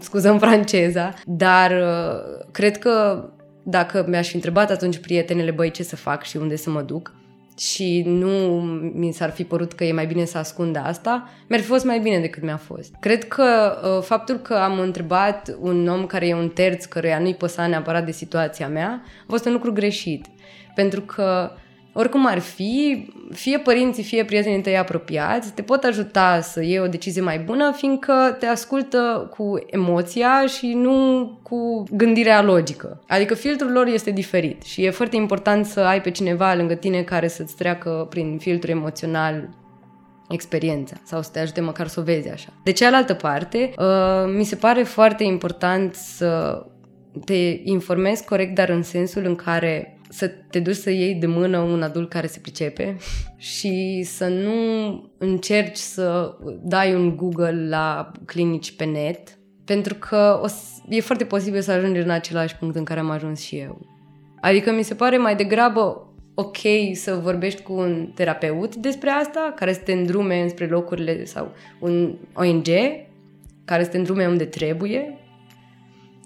scuzăm franceza, dar uh, cred că dacă mi-aș fi întrebat atunci prietenele, băi, ce să fac și unde să mă duc, și nu mi s-ar fi părut că e mai bine să ascund asta, mi-ar fi fost mai bine decât mi-a fost. Cred că uh, faptul că am întrebat un om care e un terț, căruia nu-i păsa neapărat de situația mea, a fost un lucru greșit. Pentru că oricum ar fi, fie părinții, fie prietenii tăi apropiați, te pot ajuta să iei o decizie mai bună, fiindcă te ascultă cu emoția și nu cu gândirea logică. Adică filtrul lor este diferit și e foarte important să ai pe cineva lângă tine care să-ți treacă prin filtru emoțional experiența sau să te ajute măcar să o vezi așa. De cealaltă parte, uh, mi se pare foarte important să te informezi corect, dar în sensul în care să te duci să iei de mână un adult care se pricepe și să nu încerci să dai un Google la clinici pe net, pentru că o, e foarte posibil să ajungi în același punct în care am ajuns și eu. Adică mi se pare mai degrabă ok să vorbești cu un terapeut despre asta, care să te îndrume înspre locurile sau un ONG care să te îndrume unde trebuie,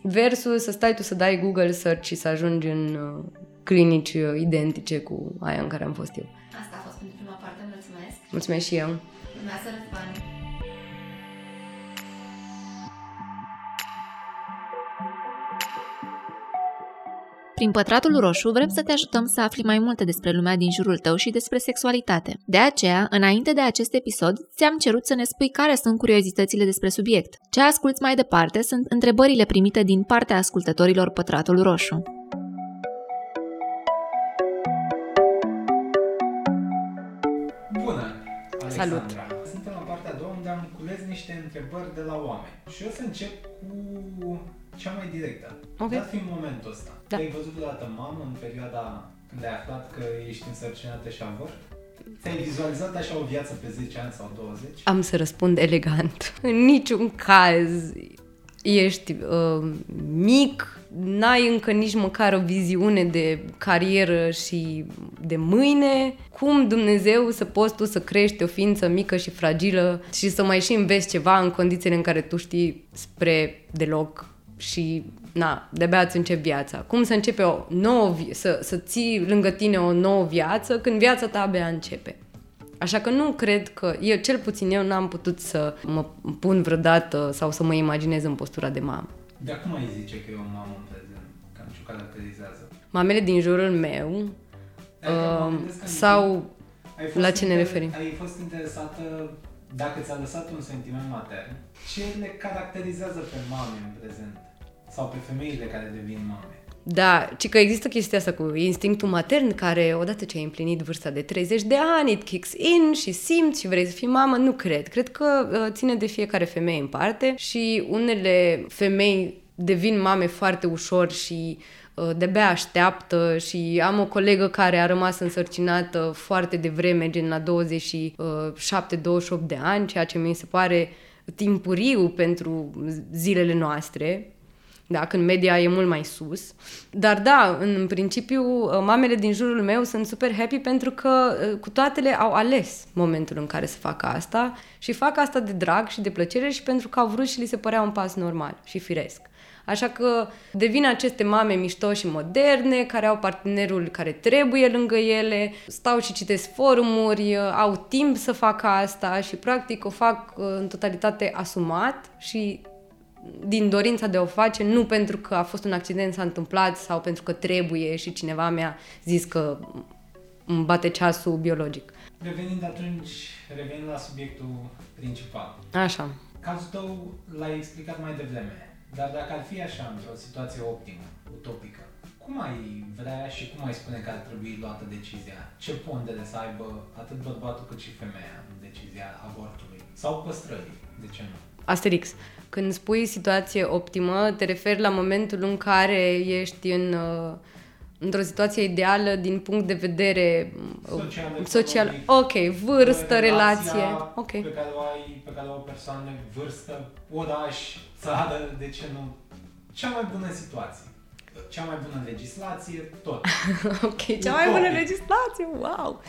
versus să stai tu să dai Google search și să ajungi în uh, clinici uh, identice cu aia în care am fost eu. Asta a fost pentru prima parte, mulțumesc. Mulțumesc și eu. Mulțumesc, Răzvan. Prin Pătratul Roșu vrem să te ajutăm să afli mai multe despre lumea din jurul tău și despre sexualitate. De aceea, înainte de acest episod, ți-am cerut să ne spui care sunt curiozitățile despre subiect. Ce asculți mai departe sunt întrebările primite din partea ascultătorilor Pătratul Roșu. Salut! Suntem la partea a doua unde am cules niște întrebări de la oameni. Și eu să încep cu cea mai directă. Ok. Dat fiind momentul ăsta. Da. Te-ai văzut odată mamă în perioada când ai aflat că ești însărcinată și avor? Ți-ai vizualizat așa o viață pe 10 ani sau 20? Am să răspund elegant. În niciun caz ești uh, mic, n-ai încă nici măcar o viziune de carieră și de mâine. Cum Dumnezeu să poți tu să crești o ființă mică și fragilă și să mai și înveți ceva în condițiile în care tu știi spre deloc și na, de-abia îți începi viața. Cum să începe o nouă, vi- să, să ții lângă tine o nouă viață când viața ta abia începe. Așa că nu cred că, eu cel puțin eu n-am putut să mă pun vreodată sau să mă imaginez în postura de mamă. De acum ai zice că e o mamă în prezent, cam ce o caracterizează. Mamele din jurul meu Adică mă uh, gândesc că sau ai fost la ce ne inter- referim? Ai fost interesată dacă ți-a lăsat un sentiment matern, ce le caracterizează pe mame în prezent? Sau pe femeile care devin mame? Da, ci că există chestia asta cu instinctul matern care odată ce ai împlinit vârsta de 30 de ani, it kicks in și simți și vrei să fii mamă, nu cred. Cred că uh, ține de fiecare femeie în parte și unele femei devin mame foarte ușor și uh, de-abia așteaptă și am o colegă care a rămas însărcinată foarte devreme, gen la 27-28 de ani, ceea ce mi se pare timpuriu pentru zilele noastre, da, când media e mult mai sus. Dar da, în principiu, mamele din jurul meu sunt super happy pentru că uh, cu toatele au ales momentul în care să facă asta și fac asta de drag și de plăcere și pentru că au vrut și li se părea un pas normal și firesc. Așa că devin aceste mame mișto și moderne, care au partenerul care trebuie lângă ele, stau și citesc forumuri, au timp să facă asta și practic o fac uh, în totalitate asumat și din dorința de a o face, nu pentru că a fost un accident, s-a întâmplat sau pentru că trebuie și cineva mi-a zis că îmi bate ceasul biologic. Revenind atunci, revenind la subiectul principal. Așa. Cazul tău l-ai explicat mai devreme. Dar dacă ar fi așa, într-o situație optimă, utopică, cum ai vrea și cum ai spune că ar trebui luată decizia? Ce pondere să aibă atât bărbatul cât și femeia în decizia avortului? Sau păstrării? De ce nu? Asterix. Când spui situație optimă, te referi la momentul în care ești în, uh, într-o situație ideală din punct de vedere uh, social, social ok, vârstă, relație, ok. Pe care o ai, pe care o persoană, vârstă, oraș, țară, de ce nu? Cea mai bună situație. Cea mai bună legislație, tot. ok, cea mai bună legislație, wow!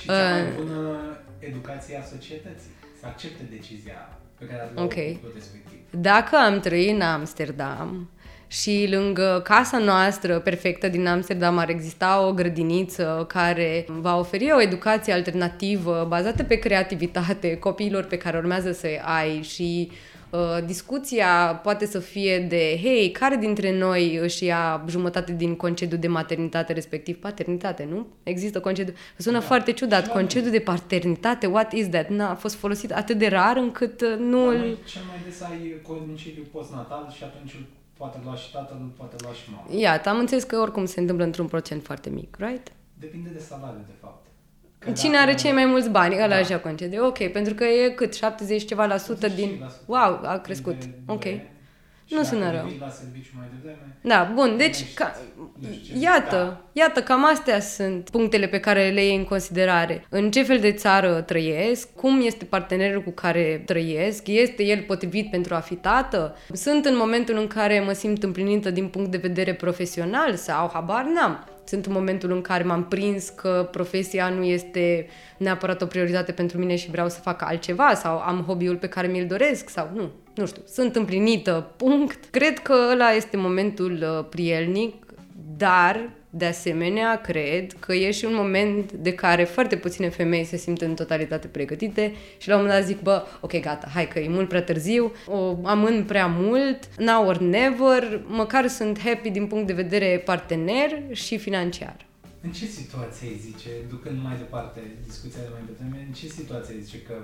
Și cea mai uh. bună educație a societății. Să accepte decizia pe care a okay. respectiv. Dacă am trăit în Amsterdam, și lângă casa noastră perfectă din Amsterdam ar exista o grădiniță care va oferi o educație alternativă bazată pe creativitate copiilor pe care urmează să-i ai și Uh, discuția poate să fie de, hei, care dintre noi își ia jumătate din concediu de maternitate, respectiv paternitate, nu? Există concediu. Sună da. foarte ciudat. Concediu de paternitate, what is that? N-a fost folosit atât de rar încât uh, nu îl... Mai, cel mai des ai concediu postnatal și atunci poate lua și tatăl, poate lua și mama. Iată, am înțeles că oricum se întâmplă într-un procent foarte mic, right? Depinde de salariu, de fapt. Că Cine are cei mai mulți bani, ăla da. așa concediu. Ok, pentru că e cât? 70 ceva la sută din... Wow, a crescut. Ok. Nu sună rău. La serviciu mai devreme, da, bun, deci ca, iată, da. iată, cam astea sunt punctele pe care le iei în considerare. În ce fel de țară trăiesc, cum este partenerul cu care trăiesc, este el potrivit pentru a fi tată, sunt în momentul în care mă simt împlinită din punct de vedere profesional sau habar n-am sunt în momentul în care m-am prins că profesia nu este neapărat o prioritate pentru mine și vreau să fac altceva sau am hobby-ul pe care mi-l doresc sau nu, nu știu, sunt împlinită, punct. Cred că ăla este momentul uh, prielnic, dar de asemenea, cred că e și un moment de care foarte puține femei se simt în totalitate pregătite și la un moment dat zic, bă, ok, gata, hai că e mult prea târziu, o amân prea mult, now or never, măcar sunt happy din punct de vedere partener și financiar. În ce situație îi zice, ducând mai departe discuția de mai devreme, în ce situație îi zice că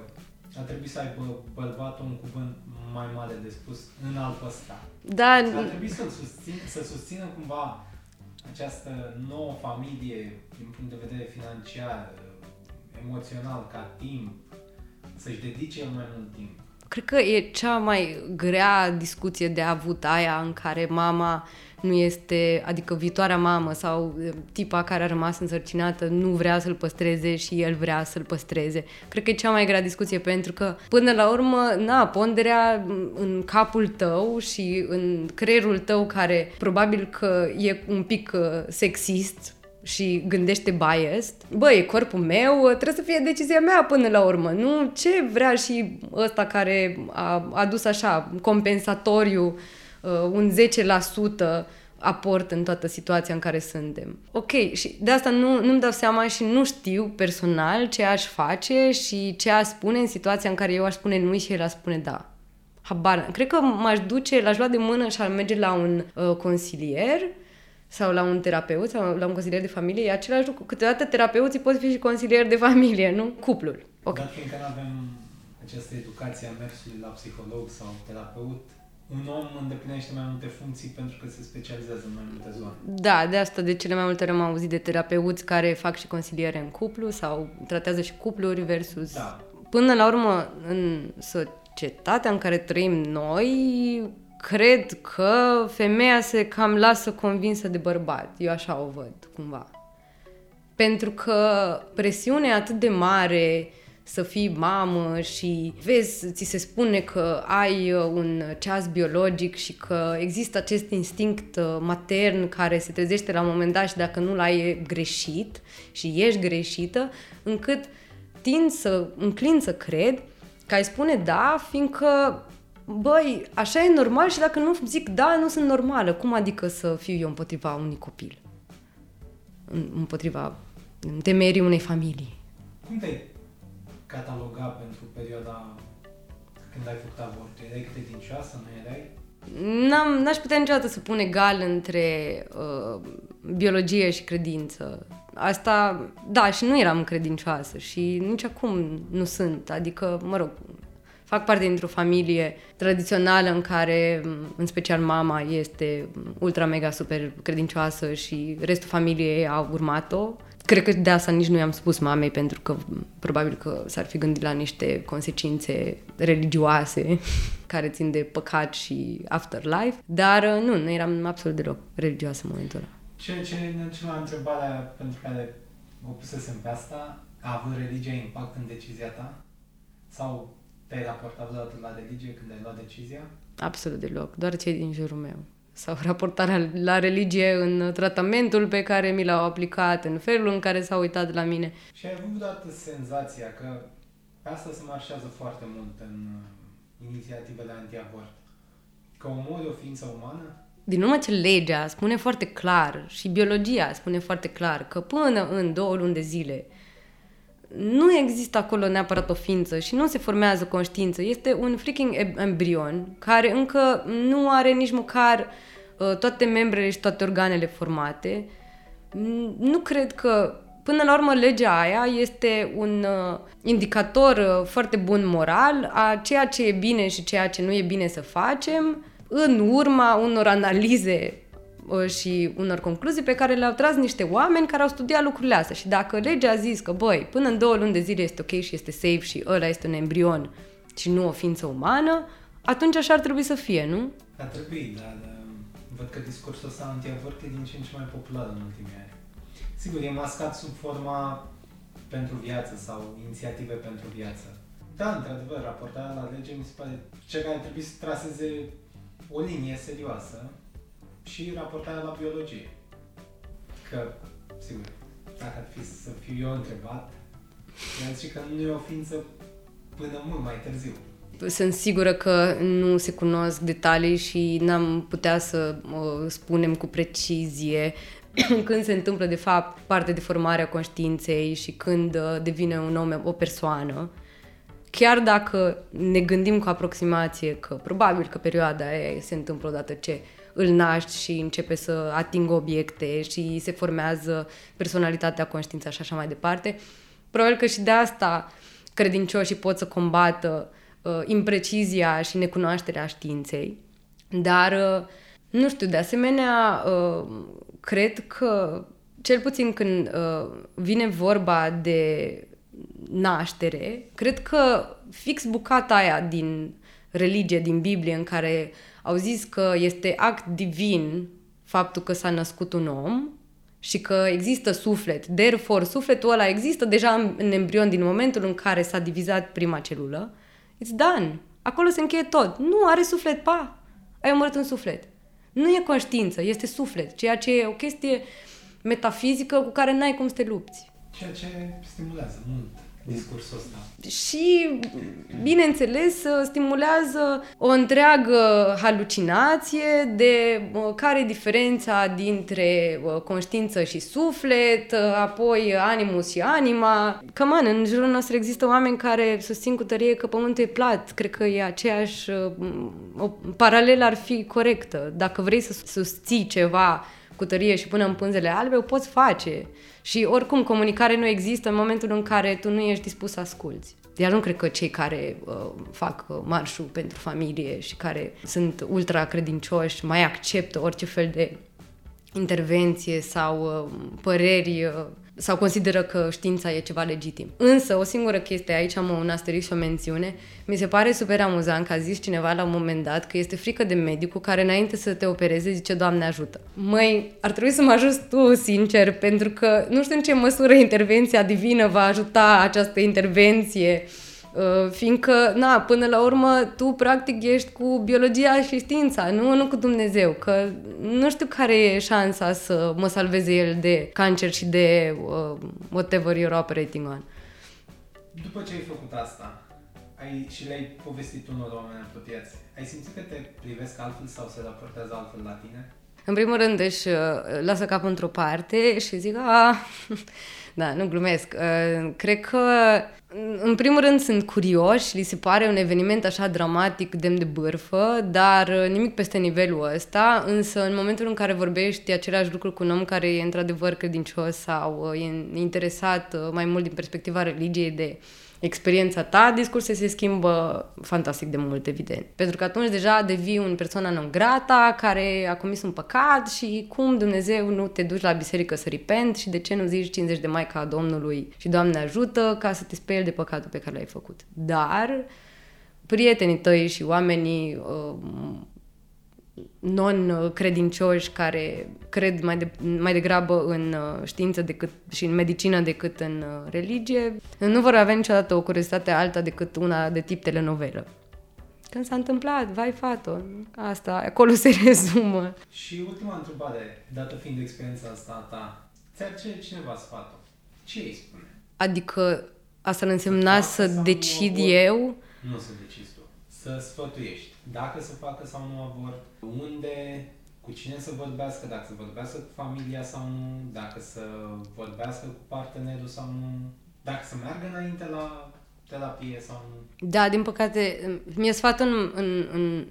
ar trebui să aibă bărbatul un cuvânt mai mare de spus în altă ăsta? Da. Ar trebui să susțin, să susțină cumva această nouă familie din punct de vedere financiar, emoțional, ca timp, să-și dedice el mai mult timp? Cred că e cea mai grea discuție de avut aia în care mama nu este, adică viitoarea mamă sau tipa care a rămas însărcinată nu vrea să-l păstreze și el vrea să-l păstreze. Cred că e cea mai grea discuție pentru că până la urmă, na, ponderea în capul tău și în creierul tău care probabil că e un pic uh, sexist și gândește biased, bă, e corpul meu, trebuie să fie decizia mea până la urmă, nu ce vrea și ăsta care a adus așa compensatoriu uh, un 10% aport în toată situația în care suntem. Ok, și de asta nu, nu-mi dau seama și nu știu personal ce aș face și ce aș spune în situația în care eu aș spune nu și el aș spune da. Habar. Cred că m-aș duce, l-aș lua de mână și ar merge la un uh, consilier sau la un terapeut sau la un consilier de familie, e același lucru. Câteodată terapeuții pot fi și consilieri de familie, nu? Cuplul. Okay. Dar fiindcă nu avem această educație a mersului la psiholog sau terapeut, un om îndeplinește mai multe funcții pentru că se specializează în mai multe zone. Da, de asta de cele mai multe ori am auzit de terapeuți care fac și consiliere în cuplu sau tratează și cupluri versus... Da. Până la urmă, în societatea în care trăim noi, cred că femeia se cam lasă convinsă de bărbat. Eu așa o văd, cumva. Pentru că presiunea e atât de mare să fii mamă și vezi, ți se spune că ai uh, un ceas biologic și că există acest instinct uh, matern care se trezește la un moment dat și dacă nu l-ai e greșit și ești greșită, încât tind să, înclin să cred că ai spune da, fiindcă băi, așa e normal și dacă nu zic da, nu sunt normală. Cum adică să fiu eu împotriva unui copil? Împotriva temerii unei familii. Cum te-ai cataloga pentru perioada când ai făcut avort? Erai credincioasă, nu erai? N-am, n-aș putea niciodată să pun egal între uh, biologie și credință. Asta, da, și nu eram credincioasă și nici acum nu sunt. Adică, mă rog, fac parte dintr-o familie tradițională în care, în special mama, este ultra mega super credincioasă și restul familiei a urmat-o. Cred că de asta nici nu i-am spus mamei, pentru că probabil că s-ar fi gândit la niște consecințe religioase care țin de păcat și afterlife, dar nu, nu eram absolut deloc religioasă în momentul ăla. Ce, ce, ce la întrebarea pentru care o pusesem pe asta, a avut religia impact în decizia ta? Sau te-ai raportat vreodată la religie când ai luat decizia? Absolut deloc, doar cei din jurul meu. Sau raportarea la religie în tratamentul pe care mi l-au aplicat, în felul în care s-au uitat la mine. Și ai avut vreodată senzația că pe asta se marșează foarte mult în uh, inițiativele anti-avort? Că omori o ființă umană? Din urmă ce legea spune foarte clar și biologia spune foarte clar că până în două luni de zile nu există acolo neapărat o ființă și nu se formează conștiință. Este un freaking embrion care încă nu are nici măcar uh, toate membrele și toate organele formate. Nu cred că Până la urmă, legea aia este un uh, indicator uh, foarte bun moral a ceea ce e bine și ceea ce nu e bine să facem în urma unor analize Uh, și unor concluzii pe care le-au tras niște oameni care au studiat lucrurile astea. Și dacă legea a zis că, băi, până în două luni de zile este ok și este safe și ăla este un embrion și nu o ființă umană, atunci așa ar trebui să fie, nu? Ar trebui, dar văd că discursul ăsta anti-avort e din ce în ce mai popular în ultimii ani. Sigur, e mascat sub forma pentru viață sau inițiative pentru viață. Da, într-adevăr, raportarea la lege mi se pare cea care trebuie să traseze o linie serioasă și raportarea la biologie. Că, sigur, dacă ar fi să fiu eu întrebat, mi zice că nu e o ființă până mult mai târziu. Sunt sigură că nu se cunosc detalii și n-am putea să uh, spunem cu precizie când se întâmplă de fapt parte de formarea conștiinței și când uh, devine un om o persoană. Chiar dacă ne gândim cu aproximație că probabil că perioada aia se întâmplă odată ce îl naști și începe să atingă obiecte și se formează personalitatea, conștiința și așa mai departe. Probabil că și de asta credincioșii pot să combată uh, imprecizia și necunoașterea științei. Dar, uh, nu știu, de asemenea, uh, cred că, cel puțin când uh, vine vorba de naștere, cred că fix bucata aia din religie, din Biblie, în care au zis că este act divin faptul că s-a născut un om și că există suflet. Therefore, sufletul ăla există deja în embrion din momentul în care s-a divizat prima celulă. It's done. Acolo se încheie tot. Nu are suflet, pa! Ai omorât un suflet. Nu e conștiință, este suflet, ceea ce e o chestie metafizică cu care n-ai cum să te lupți. Ceea ce stimulează mult discursul ăsta. Și, bineînțeles, stimulează o întreagă halucinație de care e diferența dintre conștiință și suflet, apoi animus și anima. Căman, în jurul nostru există oameni care susțin cu tărie că pământul e plat. Cred că e aceeași... O paralelă ar fi corectă. Dacă vrei să susții ceva cu cu tărie și până în pânzele albe, o poți face. Și oricum, comunicare nu există în momentul în care tu nu ești dispus să asculți. Iar nu cred că cei care uh, fac uh, marșul pentru familie și care sunt ultra credincioși mai acceptă orice fel de intervenție sau uh, păreri uh, sau consideră că știința e ceva legitim. Însă, o singură chestie, aici am un asterix și o mențiune, mi se pare super amuzant că a zis cineva la un moment dat că este frică de medicul care înainte să te opereze zice, Doamne ajută. Măi, ar trebui să mă ajuți tu, sincer, pentru că nu știu în ce măsură intervenția divină va ajuta această intervenție Uh, fiindcă, na, până la urmă, tu practic ești cu biologia și știința, nu, nu cu Dumnezeu, că nu știu care e șansa să mă salveze el de cancer și de uh, whatever you're operating on. După ce ai făcut asta ai, și le-ai povestit unor oameni apropiați, ai simțit că te privesc altfel sau se raportează altfel la tine? În primul rând își uh, lasă capul într-o parte și zic, a, da, nu glumesc. Uh, cred că, în primul rând, sunt curioși, li se pare un eveniment așa dramatic, demn de bârfă, dar uh, nimic peste nivelul ăsta, însă în momentul în care vorbești același lucru cu un om care e într-adevăr credincios sau e interesat mai mult din perspectiva religiei de experiența ta, discursul se schimbă fantastic de mult, evident. Pentru că atunci deja devii un persoană non grata care a comis un păcat și cum Dumnezeu nu te duci la biserică să ripent și de ce nu zici 50 de Maica a Domnului și Doamne ajută ca să te speli de păcatul pe care l-ai făcut. Dar prietenii tăi și oamenii uh, non-credincioși care cred mai, de, mai degrabă în uh, știință decât, și în medicină decât în uh, religie, nu vor avea niciodată o curiozitate alta decât una de tip telenovelă. Când s-a întâmplat, vai fato, asta, acolo se rezumă. Și ultima întrebare, dată fiind experiența asta ta, ți-ar cere cineva sfatul, ce îi spune? Adică asta însemna să decid eu? Nu să decizi tu, să sfătuiești dacă să facă sau nu avort, unde, cu cine să vorbească, dacă să vorbească cu familia sau nu, dacă să vorbească cu partenerul sau nu, dacă să meargă înainte la terapie sau nu. Da, din păcate, mi-e sfatul în, în, în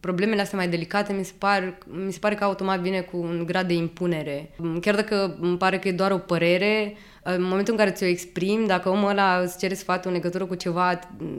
problemele astea mai delicate, mi se, par, mi se pare că automat vine cu un grad de impunere. Chiar dacă îmi pare că e doar o părere, în momentul în care ți-o exprimi, dacă omul ăla îți cere sfatul în legătură cu ceva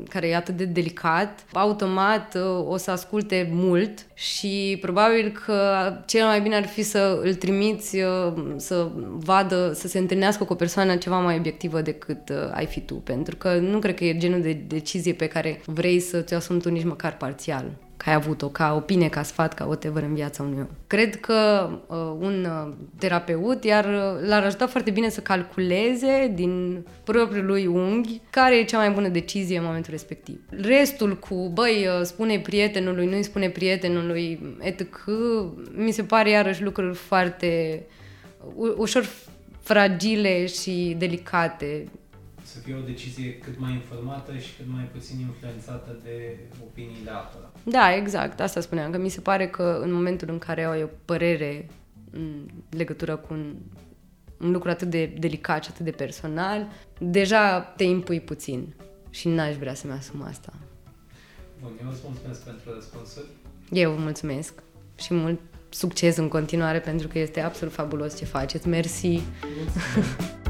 care e atât de delicat, automat uh, o să asculte mult și probabil că cel mai bine ar fi să îl trimiți uh, să vadă, să se întâlnească cu o persoană ceva mai obiectivă decât uh, ai fi tu, pentru că nu cred că e genul de decizie pe care vrei să ți-o asumi tu nici măcar parțial că ai avut-o, ca opinie, ca sfat, ca whatever în viața unui om. Cred că uh, un uh, terapeut iar uh, l-ar ajuta foarte bine să calculeze din propriul lui unghi care e cea mai bună decizie în momentul respectiv. Restul cu, băi, uh, spune prietenului, nu-i spune prietenului, etc., mi se pare iarăși lucruri foarte uh, ușor fragile și delicate să fie o decizie cât mai informată și cât mai puțin influențată de opiniile altora. Da, exact. Asta spuneam, că mi se pare că în momentul în care ai o părere în legătură cu un, un lucru atât de delicat și atât de personal, deja te impui puțin și n-aș vrea să-mi asum asta. Bun, eu îți mulțumesc pentru răspunsuri. Eu vă mulțumesc și mult succes în continuare pentru că este absolut fabulos ce faceți. Mersi! Mulțumesc.